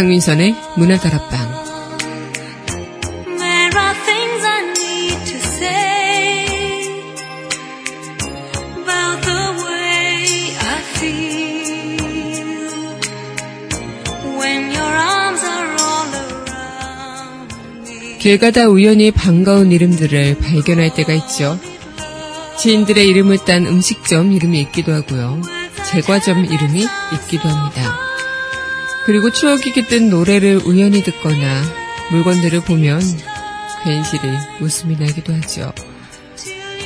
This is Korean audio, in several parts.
강민선의 문화다락방 길 가다 우연히 반가운 이름들을 발견할 때가 있죠. 지인들의 이름을 딴 음식점 이름이 있기도 하고요. 제과점 이름이 있기도 합니다. 그리고 추억이 깃든 노래를 우연히 듣거나 물건들을 보면 괜시리 웃음이 나기도 하죠.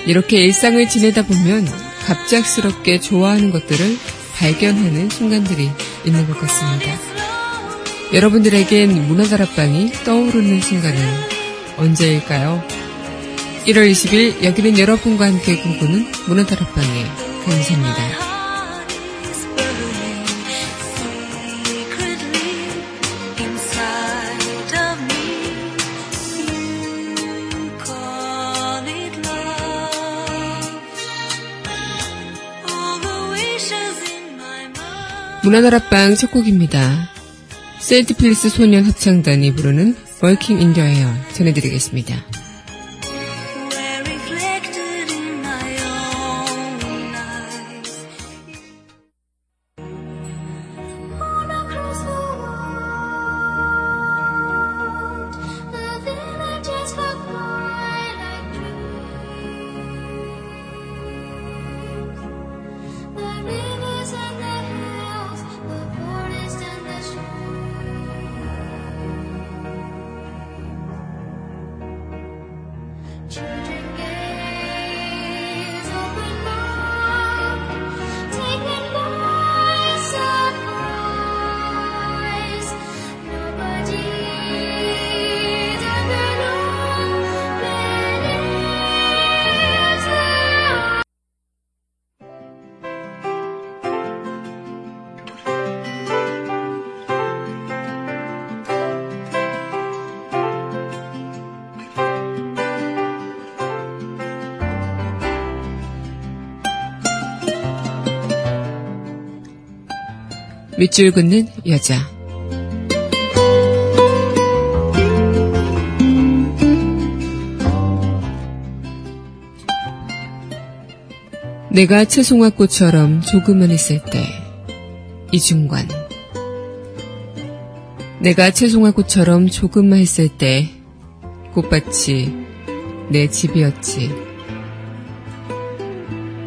이렇게 일상을 지내다 보면 갑작스럽게 좋아하는 것들을 발견하는 순간들이 있는 것 같습니다. 여러분들에겐 문화다락방이 떠오르는 순간은 언제일까요? 1월 20일 여기는 여러분과 함께 꿈꾸는 문화다락방의 강사입니다. 문화다락방 첫 곡입니다. 세인트필스 소년 합창단이 부르는 in the Air 전해드리겠습니다. 밑줄 긋는 여자. 내가 채송화꽃처럼 조그만 했을 때, 이중관. 내가 채송화꽃처럼 조그만 했을 때, 꽃밭이 내 집이었지.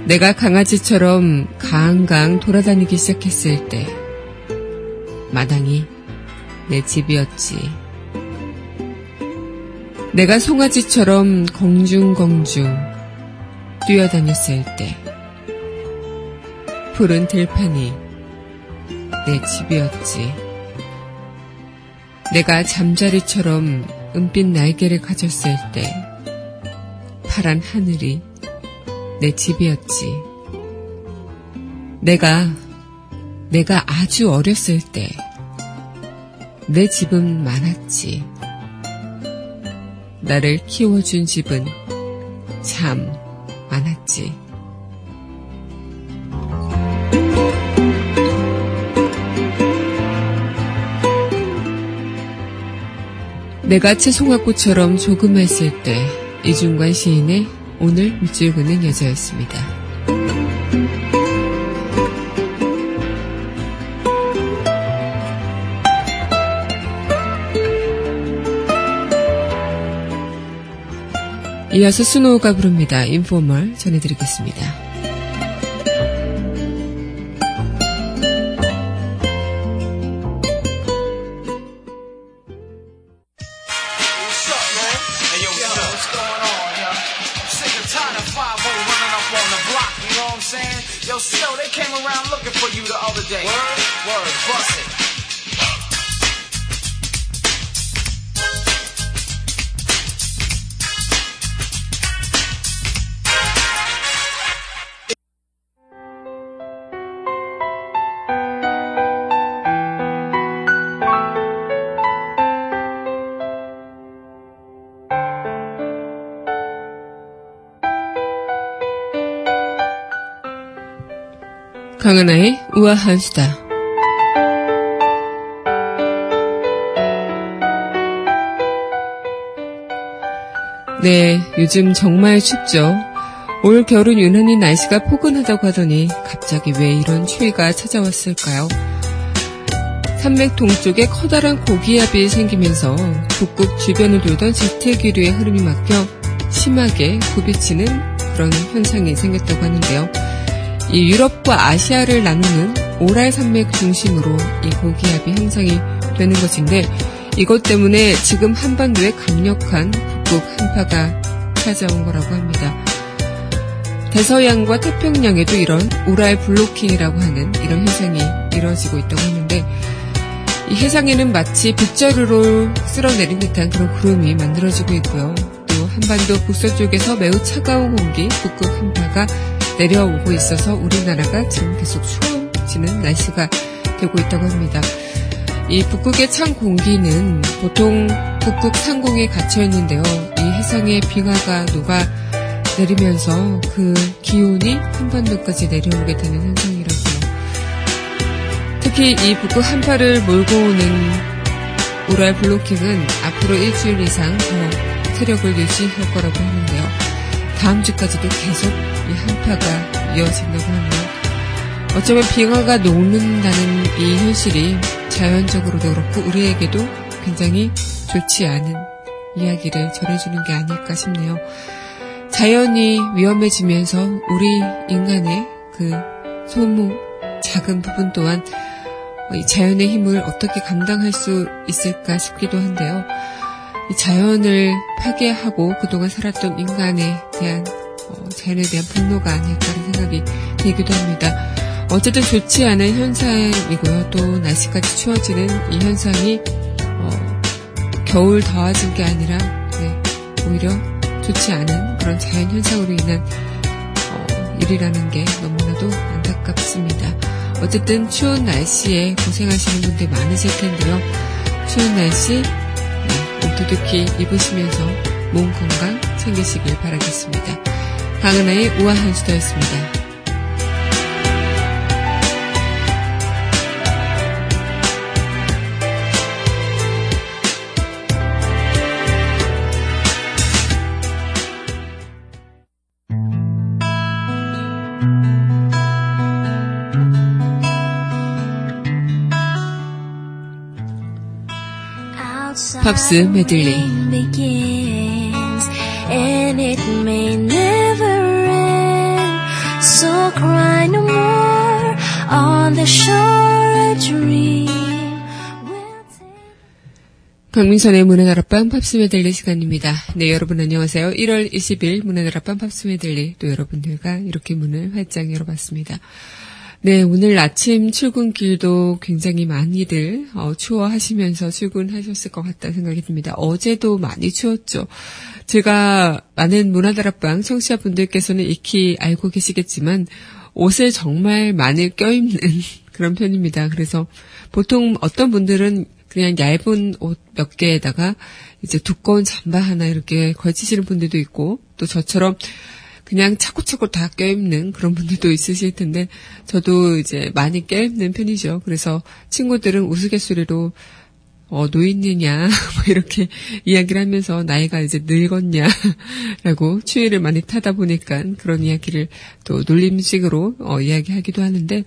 내가 강아지처럼 강강 돌아다니기 시작했을 때, 마당이 내 집이었지. 내가 송아지처럼 공중공중 뛰어다녔을 때 푸른 들판이 내 집이었지. 내가 잠자리처럼 은빛 날개를 가졌을 때 파란 하늘이 내 집이었지. 내가 내가 아주 어렸을 때 내 집은 많았지. 나를 키워준 집은 참 많았지. 내가 채송화꽃처럼 조그했을 때 이중관 시인의 오늘 밑줄 그는 여자였습니다. 이어서 스노우가 부릅니다. 인포멀 전해드리겠습니다. 강하나의 우아한 수다. 네, 요즘 정말 춥죠. 올 겨울은 유난히 날씨가 포근하다고 하더니 갑자기 왜 이런 추위가 찾아왔을까요? 산맥 동쪽에 커다란 고기압이 생기면서 북극 주변을 돌던 제트기류의 흐름이 막혀 심하게 굽이치는 그런 현상이 생겼다고 하는데요. 이 유럽과 아시아를 나누는 오랄 산맥 중심으로 이 고기압이 형성이 되는 것인데 이것 때문에 지금 한반도에 강력한 북극 한파가 찾아온 거라고 합니다. 대서양과 태평양에도 이런 우랄 블로킹이라고 하는 이런 현상이 이루어지고 있다고 하는데 이 해상에는 마치 빗자루로 쓸어내린 듯한 그런 구름이 만들어지고 있고요. 또 한반도 북서쪽에서 매우 차가운 공기, 북극 한파가 내려오고 있어서 우리나라가 지금 계속 추워지는 날씨가 되고 있다고 합니다. 이 북극의 찬 공기는 보통 북극 상공에 갇혀 있는데요. 이 해상의 빙하가 녹아 내리면서 그 기온이 한반도까지 내려오게 되는 현상이라고요. 특히 이 북극 한파를 몰고 오는 우랄 블로킹은 앞으로 일주일 이상 더 세력을 유지할 거라고 하는데요. 다음 주까지도 계속 이 한파가 이어진다고 하네요. 어쩌면 빙하가 녹는다는 이 현실이 자연적으로도 그렇고 우리에게도 굉장히 좋지 않은 이야기를 전해주는 게 아닐까 싶네요. 자연이 위험해지면서 우리 인간의 그 소모 작은 부분 또한 이 자연의 힘을 어떻게 감당할 수 있을까 싶기도 한데요. 이 자연을 파괴하고 그동안 살았던 인간에 대한 어, 자연에 대한 분노가 아닐까라는 생각이 들기도 합니다. 어쨌든 좋지 않은 현상이고요. 또 날씨까지 추워지는 이 현상이 어, 겨울 더워진 게 아니라 네, 오히려 좋지 않은 그런 자연 현상으로 인한 어, 일이라는 게 너무나도 안타깝습니다. 어쨌든 추운 날씨에 고생하시는 분들 많으실 텐데요. 추운 날씨 네, 두둑히 입으시면서 몸 건강 챙기시길 바라겠습니다. 강은하의 우아한 수다였습니다. 팝스 메들리 So cry no more on the shore a dream. 강민선의 문화 다락방 팝스 메들리 시간입니다. 네, 여러분 안녕하세요. 1월 20일 문화 다락방 팝스 메들리 또 여러분들과 이렇게 문을 활짝 열어봤습니다. 네, 오늘 아침 출근길도 굉장히 많이들 어, 추워하시면서 출근하셨을 것 같다는 생각이 듭니다. 어제도 많이 추웠죠. 제가 많은 문화다락방 청취자분들께서는 익히 알고 계시겠지만 옷을 정말 많이 껴입는 그런 편입니다. 그래서 보통 어떤 분들은 그냥 얇은 옷 몇 개에다가 이제 두꺼운 잠바 하나 이렇게 걸치시는 분들도 있고 또 저처럼 그냥 차고차고 다 껴입는 그런 분들도 있으실 텐데 저도 이제 많이 껴입는 편이죠. 그래서 친구들은 우스갯소리로 어, 노인이냐, 뭐 이렇게 이야기를 하면서 나이가 이제 늙었냐 라고 추위를 많이 타다 보니까 그런 이야기를 또 놀림식으로 어, 이야기하기도 하는데,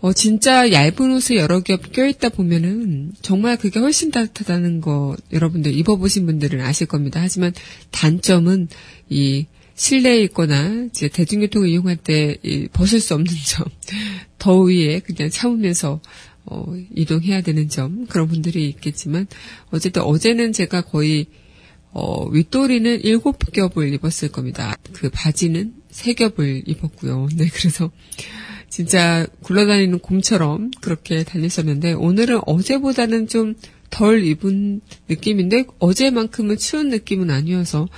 어, 진짜 얇은 옷을 여러 겹 껴있다 보면은 정말 그게 훨씬 따뜻하다는 거 여러분들 입어보신 분들은 아실 겁니다. 하지만 단점은 이 실내에 있거나 이제 대중교통을 이용할 때 벗을 수 없는 점, 더위에 그냥 참으면서 어, 이동해야 되는 점 그런 분들이 있겠지만 어쨌든 어제는 제가 거의 어, 윗도리는 일곱 겹을 입었을 겁니다. 그 바지는 세 겹을 입었고요. 네, 그래서 진짜 굴러다니는 곰처럼 그렇게 다녔었는데 오늘은 어제보다는 좀 덜 입은 느낌인데 어제만큼은 추운 느낌은 아니어서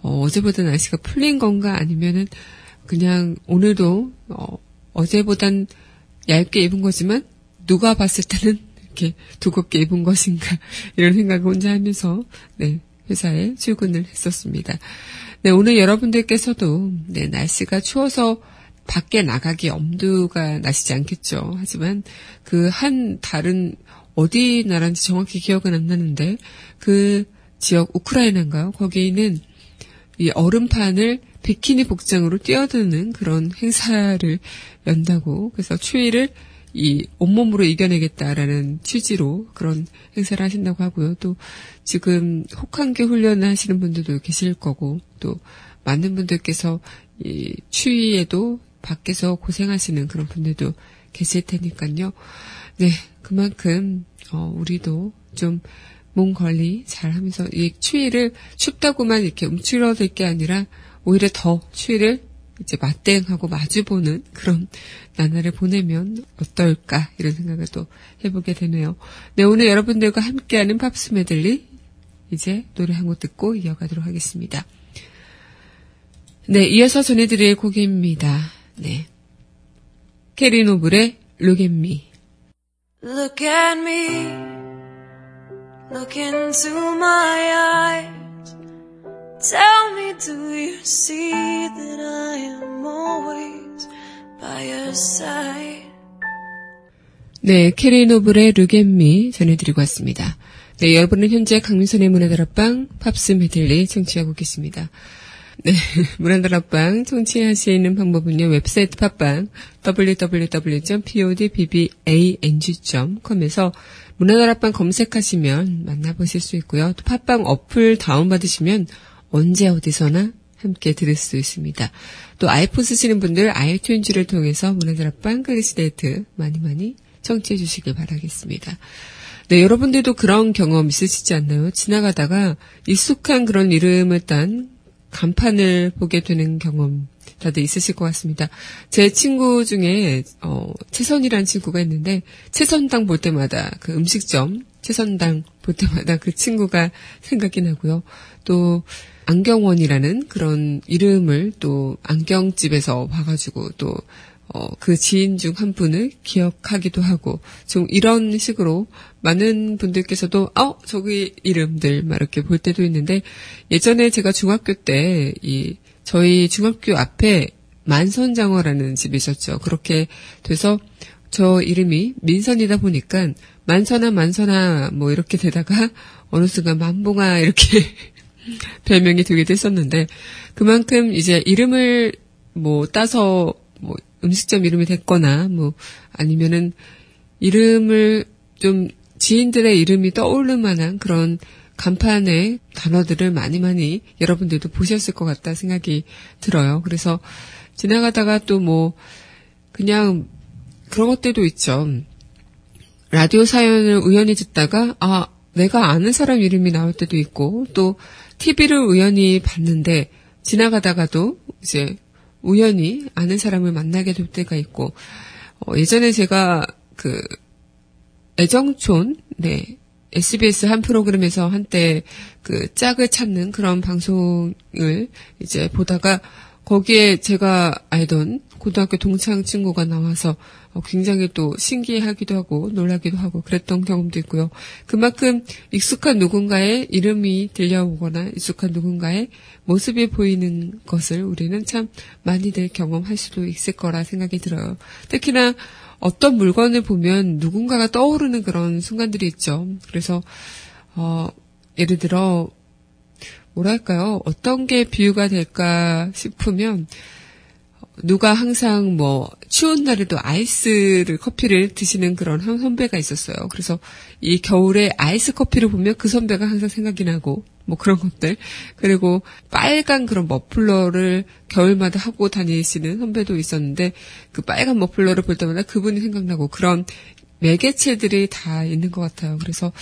어, 어제보다 날씨가 풀린 건가 아니면은 그냥 오늘도 어, 어제보단 얇게 입은 거지만 누가 봤을 때는 이렇게 두껍게 입은 것인가 이런 생각을 혼자 하면서 네 회사에 출근을 했었습니다. 네 오늘 여러분들께서도 네 날씨가 추워서 밖에 나가기 엄두가 나시지 않겠죠. 하지만 그 한 다른 어디 나라인지 정확히 기억은 안 나는데 그 지역 우크라이나인가요? 거기는 이 얼음판을 비키니 복장으로 뛰어드는 그런 행사를 연다고 그래서 추위를 이 온몸으로 이겨내겠다라는 취지로 그런 행사를 하신다고 하고요. 또 지금 혹한기 훈련을 하시는 분들도 계실 거고 또 많은 분들께서 이 추위에도 밖에서 고생하시는 그런 분들도 계실 테니까요. 네, 그만큼 어, 우리도 좀 몸 관리 잘 하면서 이 추위를 춥다고만 이렇게 움츠러들 게 아니라 오히려 더 추위를 이제 맞대응하고 마주보는 그런 나날을 보내면 어떨까 이런 생각을 또 해보게 되네요. 네, 오늘 여러분들과 함께하는 팝스 메들리 이제 노래 한 곡 듣고 이어가도록 하겠습니다. 네, 이어서 전해드릴 곡입니다. 네. 캐리 노블의 Look at me. Look at me. Look into my eyes. Tell me, do you see that I am always by your side? 네, Look at me 전해드리고 왔습니다. 네, 여러분은 현재 강민선의 문화다락방 팝스 메들리 청취하고 계십니다. 네, 문화다락방 청취하시는 방법은요. 웹사이트 팟빵 www.podbbang.com에서 문화다락방 검색하시면 만나보실 수 있고요. 또 팟빵 어플 다운받으시면 언제 어디서나 함께 들을 수 있습니다. 또 아이폰 쓰시는 분들 아이튠즈를 통해서 문화다락방 클래식 데이트 많이 많이 청취해 주시길 바라겠습니다. 네, 여러분들도 그런 경험 있으시지 않나요? 지나가다가 익숙한 그런 이름을 딴 간판을 보게 되는 경험 다들 있으실 것 같습니다. 제 친구 중에 어, 채선이라는 친구가 있는데 채선당 볼 때마다 그 음식점 채선당 볼 때마다 그 친구가 생각이 나고요. 또 안경원이라는 그런 이름을 또 안경집에서 봐가지고 또 어, 그 지인 중 한 분을 기억하기도 하고, 좀 이런 식으로 많은 분들께서도, 어, 저기 이름들, 막 이렇게 볼 때도 있는데, 예전에 제가 중학교 때, 이, 저희 중학교 앞에 만선장어라는 집이 있었죠. 그렇게 돼서 저 이름이 민선이다 보니까, 만선아, 만선아, 뭐 이렇게 되다가, 어느 순간 만봉아, 이렇게 별명이 되기도 했었는데, 그만큼 이제 이름을 뭐 따서 뭐 음식점 이름이 됐거나 뭐 아니면은 이름을 좀 지인들의 이름이 떠오를 만한 그런 간판의 단어들을 많이 많이 여러분들도 보셨을 것 같다 생각이 들어요. 그래서 지나가다가 또 뭐 그냥 그런 것들도 있죠. 라디오 사연을 우연히 듣다가 아 내가 아는 사람 이름이 나올 때도 있고 또 TV를 우연히 봤는데 지나가다가도 이제 우연히 아는 사람을 만나게 될 때가 있고 어, 예전에 제가 그 애정촌 네 SBS 한 프로그램에서 한때 그 짝을 찾는 그런 방송을 이제 보다가 거기에 제가 알던 고등학교 동창 친구가 나와서 어, 굉장히 또 신기해하기도 하고 놀라기도 하고 그랬던 경험도 있고요. 그만큼 익숙한 누군가의 이름이 들려오거나 익숙한 누군가의 모습이 보이는 것을 우리는 참 많이들 경험할 수도 있을 거라 생각이 들어요. 특히나 어떤 물건을 보면 누군가가 떠오르는 그런 순간들이 있죠. 그래서 어, 예를 들어 뭐랄까요? 어떤 게 비유가 될까 싶으면 누가 항상 뭐 추운 날에도 아이스를 커피를 드시는 그런 한 선배가 있었어요. 그래서 이 겨울에 아이스 커피를 보면 그 선배가 항상 생각이 나고 뭐 그런 것들 그리고 빨간 그런 머플러를 겨울마다 하고 다니시는 선배도 있었는데 그 빨간 머플러를 볼 때마다 그분이 생각나고 그런 매개체들이 다 있는 것 같아요. 그래서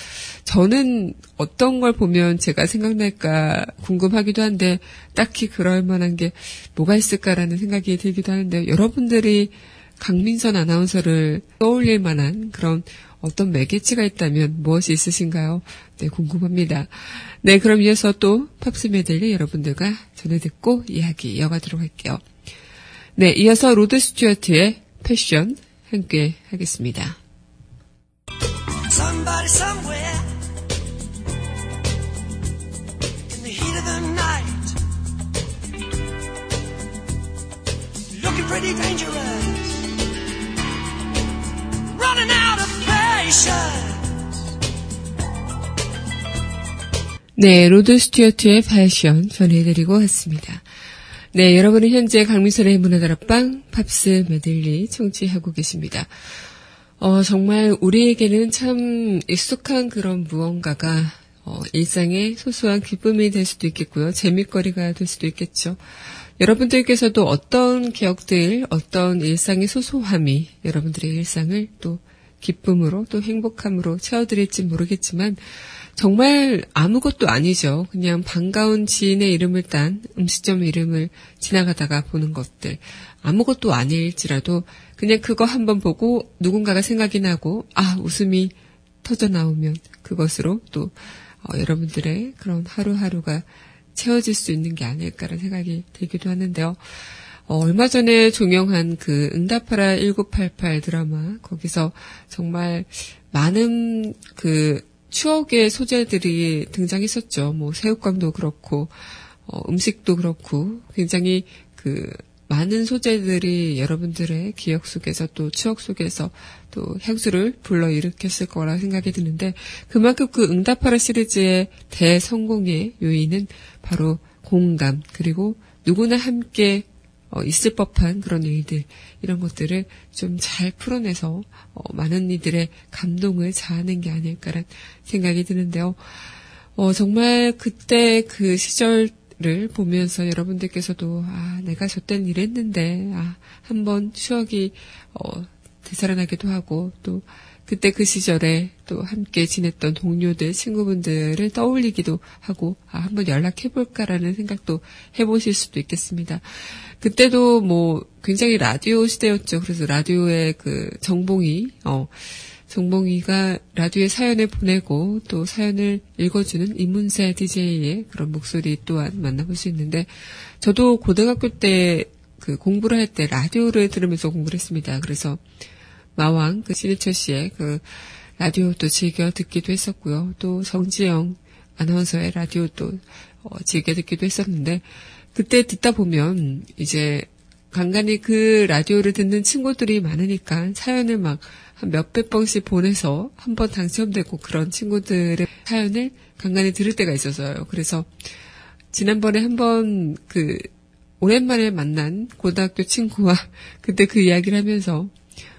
저는 어떤 걸 보면 제가 생각날까 궁금하기도 한데 딱히 그럴 만한 게 뭐가 있을까라는 생각이 들기도 하는데 여러분들이 강민선 아나운서를 떠올릴 만한 그런 어떤 매개체가 있다면 무엇이 있으신가요? 네, 궁금합니다. 네, 그럼 이어서 또 팝스 메들리 여러분들과 전해 듣고 이야기 이어가도록 할게요. 네, 이어서 로드 스튜어트의 Passion 함께 하겠습니다. Somebody somewhere in the heat of the night looking pretty dangerous running out of patience 네, 로드 스튜어트의 Passion 전해드리고 왔습니다. 네, 여러분은 현재 강민선의 문화다락방 팝스 메들리 청취하고 계십니다. 어, 정말 우리에게는 참 익숙한 그런 무언가가 어, 일상의 소소한 기쁨이 될 수도 있겠고요. 재밌거리가 될 수도 있겠죠. 여러분들께서도 어떤 기억들, 어떤 일상의 소소함이 여러분들의 일상을 또 기쁨으로 또 행복함으로 채워드릴지 모르겠지만 정말 아무것도 아니죠. 그냥 반가운 지인의 이름을 딴 음식점 이름을 지나가다가 보는 것들. 아무것도 아닐지라도 그냥 그거 한번 보고 누군가가 생각이 나고 아 웃음이 터져 나오면 그것으로 또 어, 여러분들의 그런 하루하루가 채워질 수 있는 게 아닐까라는 생각이 들기도 하는데요. 어, 얼마 전에 종영한 그 응답하라 1988 드라마 거기서 정말 많은 그 추억의 소재들이 등장했었죠. 뭐 새우깡도 그렇고 어, 음식도 그렇고 굉장히 그 많은 소재들이 여러분들의 기억 속에서 또 추억 속에서 또 향수를 불러일으켰을 거라 생각이 드는데 그만큼 그 응답하라 시리즈의 대성공의 요인은 바로 공감 그리고 누구나 함께 어, 있을 법한 그런 일들 이런 것들을 좀 잘 풀어내서 어, 많은 이들의 감동을 자아낸 게 아닐까란 생각이 드는데요. 어, 정말 그때 그 시절을 보면서 여러분들께서도 아 내가 저땐 이랬는데 아 한번 추억이 어, 되살아나기도 하고 또 그때 그 시절에 또 함께 지냈던 동료들, 친구분들을 떠올리기도 하고, 아, 한번 연락해볼까라는 생각도 해보실 수도 있겠습니다. 그때도 뭐 굉장히 라디오 시대였죠. 그래서 라디오의 그 정봉이, 어, 정봉이가 라디오에 사연을 보내고 또 사연을 읽어주는 이문세 DJ의 그런 목소리 또한 만나볼 수 있는데, 저도 고등학교 때 그 공부를 할 때 라디오를 들으면서 공부를 했습니다. 그래서 마왕, 그 신해철 씨의 그 라디오도 즐겨 듣기도 했었고요. 또 정지영 아나운서의 라디오도 어, 즐겨 듣기도 했었는데 그때 듣다 보면 이제 간간히 그 라디오를 듣는 친구들이 많으니까 사연을 막 한 몇백 번씩 보내서 한 번 당첨되고 그런 친구들의 사연을 간간히 들을 때가 있어서요. 그래서 지난번에 한번 그 오랜만에 만난 고등학교 친구와 그때 그 이야기를 하면서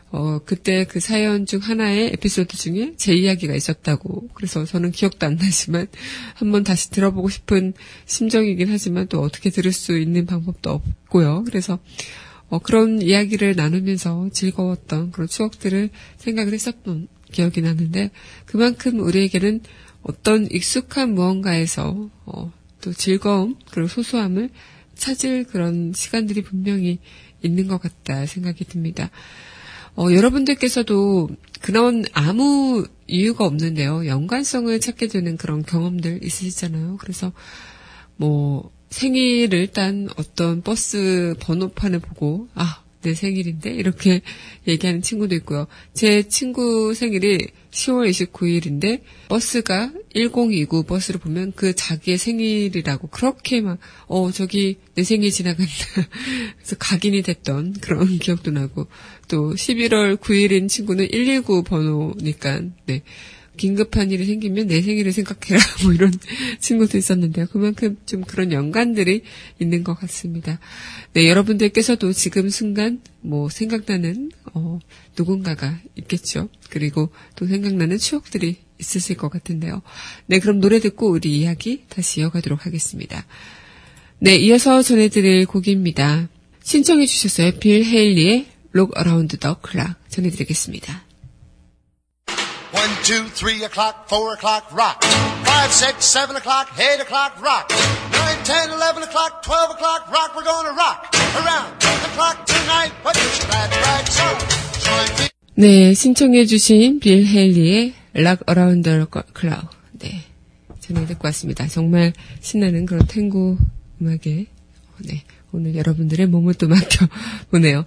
어, 그때 그 사연 중 하나의 에피소드 중에 제 이야기가 있었다고. 그래서 저는 기억도 안 나지만 한번 다시 들어보고 싶은 심정이긴 하지만 또 어떻게 들을 수 있는 방법도 없고요. 그래서 어, 그런 이야기를 나누면서 즐거웠던 그런 추억들을 생각을 했었던 기억이 나는데 그만큼 우리에게는 어떤 익숙한 무언가에서 어, 또 즐거움 그리고 소소함을 찾을 그런 시간들이 분명히 있는 것 같다 생각이 듭니다. 어, 여러분들께서도 그런 아무 이유가 없는데요. 연관성을 찾게 되는 그런 경험들 있으시잖아요. 그래서 뭐 생일을 일단 어떤 버스 번호판을 보고 아, 내 생일인데 이렇게 얘기하는 친구도 있고요. 제 친구 생일이 10월 29일인데 버스가 1029 버스를 보면 그 자기의 생일이라고 그렇게 막, 어, 저기 내 생일 지나간다. 그래서 각인이 됐던 그런 기억도 나고 또 11월 9일인 친구는 119 번호니까, 네. 긴급한 일이 생기면 내 생일을 생각해라. 뭐 이런 친구도 있었는데요. 그만큼 좀 그런 연관들이 있는 것 같습니다. 네, 여러분들께서도 지금 순간 뭐 생각나는, 어, 누군가가 있겠죠. 그리고 또 생각나는 추억들이 있으실 것 같은데요. 네, 그럼 노래 듣고 우리 이야기 다시 이어가도록 하겠습니다. 네, 이어서 전해드릴 곡입니다. 신청해 주셨어요. 빌 헤일리의 Look Around the Clock 전해드리겠습니다. 1, 2, 3 o'clock, 4 o'clock, rock. 5, 6, 7 o'clock, 8 o'clock, rock. 9, 10, 11 o'clock, 12 o'clock, rock. We're gonna rock around the clock tonight. Put your glad rags on. Join me. 네, 신청해주신 빌 헬리의 Rock Around the Clock. 네, 전해 듣고 왔습니다. 정말 신나는 그런 탱고 음악에, 네, 오늘 여러분들의 몸을 또 맡겨보네요.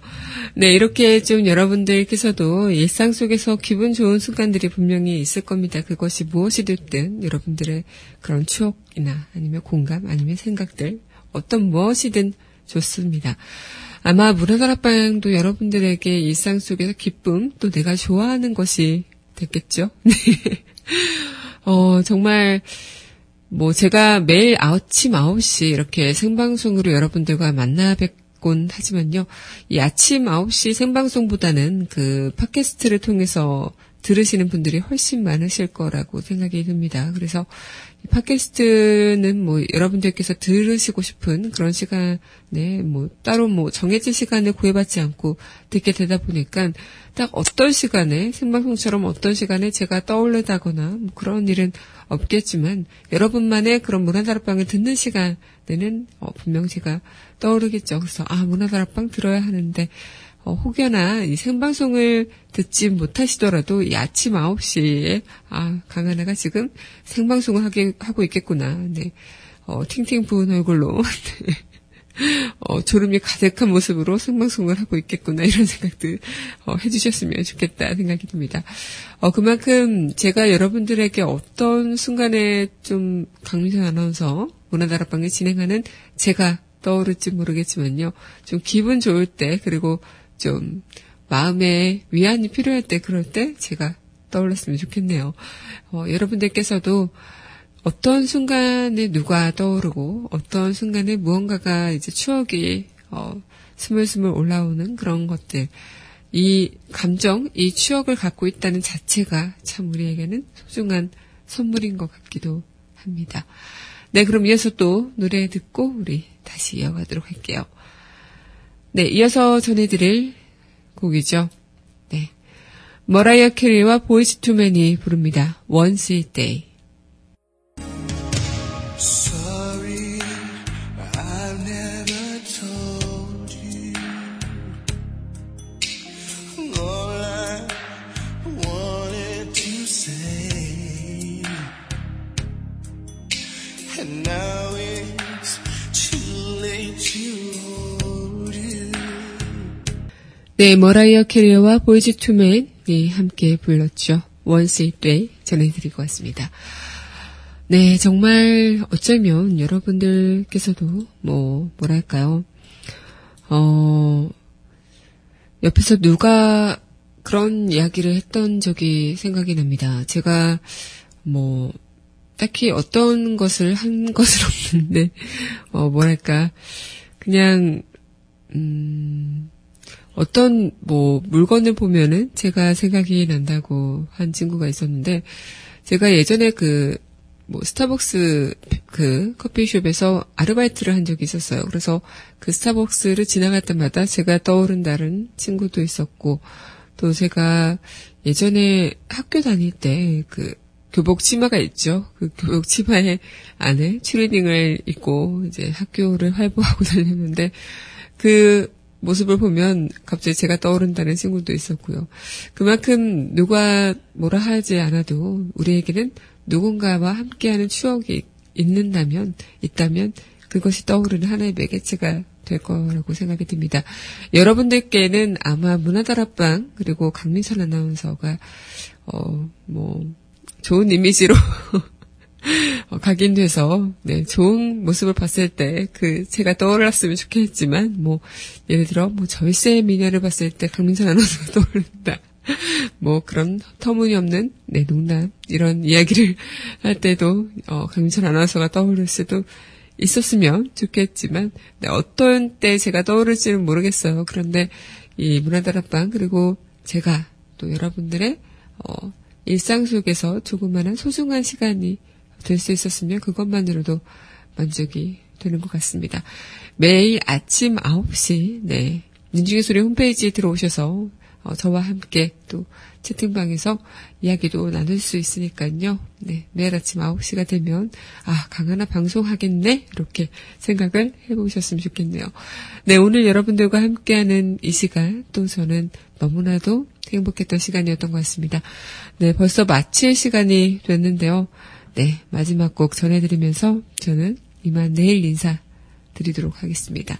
네, 이렇게 좀 여러분들께서도 일상 속에서 기분 좋은 순간들이 분명히 있을 겁니다. 그것이 무엇이 됐든 여러분들의 그런 추억이나 아니면 공감 아니면 생각들 어떤 무엇이든 좋습니다. 아마 문화다락방도 여러분들에게 일상 속에서 기쁨 또 내가 좋아하는 것이 됐겠죠. 네. 어, 정말 뭐 제가 매일 아침 9시 이렇게 생방송으로 여러분들과 만나 뵙곤 하지만요. 이 아침 9시 생방송보다는 그 팟캐스트를 통해서 들으시는 분들이 훨씬 많으실 거라고 생각이 듭니다. 그래서 팟캐스트는 뭐 여러분들께서 들으시고 싶은 그런 시간에 뭐 따로 뭐 정해진 시간을 구애받지 않고 듣게 되다 보니까 딱 어떤 시간에 생방송처럼 어떤 시간에 제가 떠올르다거나 뭐 그런 일은 없겠지만 여러분만의 그런 문화다락방을 듣는 시간에는 어 분명 제가 떠오르겠죠. 그래서 아 문화다락방 들어야 하는데 어, 혹여나 이 생방송을 듣지 못하시더라도 이 아침 9시에 아 강하나가 지금 생방송을 하게, 하고 있겠구나. 네. 어, 팅팅 부은 얼굴로 네. 어, 졸음이 가득한 모습으로 생방송을 하고 있겠구나 이런 생각들 어, 해주셨으면 좋겠다 생각이 듭니다. 어, 그만큼 제가 여러분들에게 어떤 순간에 좀 강민선 아나운서 문화다락방을 진행하는 제가 떠오를지 모르겠지만요. 좀 기분 좋을 때 그리고 좀 마음에 위안이 필요할 때 그럴 때 제가 떠올랐으면 좋겠네요. 어, 여러분들께서도 어떤 순간에 누가 떠오르고 어떤 순간에 무언가가 이제 추억이 어, 스물스물 올라오는 그런 것들 이 감정, 이 추억을 갖고 있다는 자체가 참 우리에게는 소중한 선물인 것 같기도 합니다. 네, 그럼 이어서 또 노래 듣고 우리 다시 이어가도록 할게요. 네, 이어서 전해드릴 곡이죠. 네. 머라이어 캐리와 보이스 투맨이 부릅니다. Once a Day. Sorry, 네, 머라이어 캐리와 보이즈 투맨이 함께 불렀죠. A Day 전해드리고 왔습니다. 네, 정말 어쩌면 여러분들께서도 뭐 뭐랄까요, 어 옆에서 누가 그런 이야기를 했던 적이 생각이 납니다. 제가 뭐 딱히 어떤 것을 한 것은 없는데 어 뭐랄까 그냥 음 어떤 뭐 물건을 보면은 제가 생각이 난다고 한 친구가 있었는데 제가 예전에 그 뭐 스타벅스 그 커피숍에서 아르바이트를 한 적이 있었어요. 그래서 그 스타벅스를 지나갈 때마다 제가 떠오른 다른 친구도 있었고 또 제가 예전에 학교 다닐 때 그 교복 치마가 있죠. 그 교복 치마에 안에 추리닝을 입고 이제 학교를 활보하고 다녔는데 그 모습을 보면 갑자기 제가 떠오른다는 친구도 있었고요. 그만큼 누가 뭐라 하지 않아도 우리에게는 누군가와 함께하는 추억이 있는다면, 있다면 그것이 떠오르는 하나의 매개체가 될 거라고 생각이 듭니다. 여러분들께는 아마 문화다락방 그리고 강민선 아나운서가 어 뭐 좋은 이미지로 어, 각인돼서 네, 좋은 모습을 봤을 때 그 제가 떠올랐으면 좋겠지만 뭐 예를 들어 뭐 절세 미녀를 봤을 때 강민선 아나운서가 떠오른다. 뭐 그런 터무니없는 네 농담 이런 이야기를 할 때도 어, 강민선 아나운서가 떠오를 수도 있었으면 좋겠지만 네, 어떤 때 제가 떠오를지는 모르겠어요. 그런데 이 문화다락방 그리고 제가 또 여러분들의 어, 일상 속에서 조그마한 소중한 시간이 될 수 있었으면 그것만으로도 만족이 되는 것 같습니다. 매일 아침 9시 네 민중의 소리 홈페이지에 들어오셔서 어, 저와 함께 또 채팅방에서 이야기도 나눌 수 있으니까요. 네, 매일 아침 9시가 되면 아 강하나 방송하겠네 이렇게 생각을 해보셨으면 좋겠네요. 네, 오늘 여러분들과 함께하는 이 시간 또 저는 너무나도 행복했던 시간이었던 것 같습니다. 네, 벌써 마칠 시간이 됐는데요. 네, 마지막 곡 전해드리면서 저는 이만 내일 인사 드리도록 하겠습니다.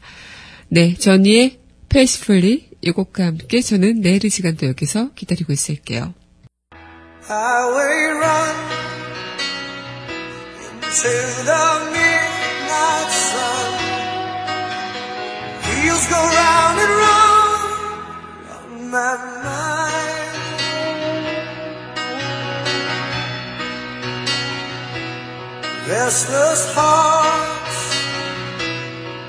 네, 전희의 페이스풀리 이 곡과 함께 저는 내일 이 시간도 여기서 기다리고 있을게요. Highway run restless heart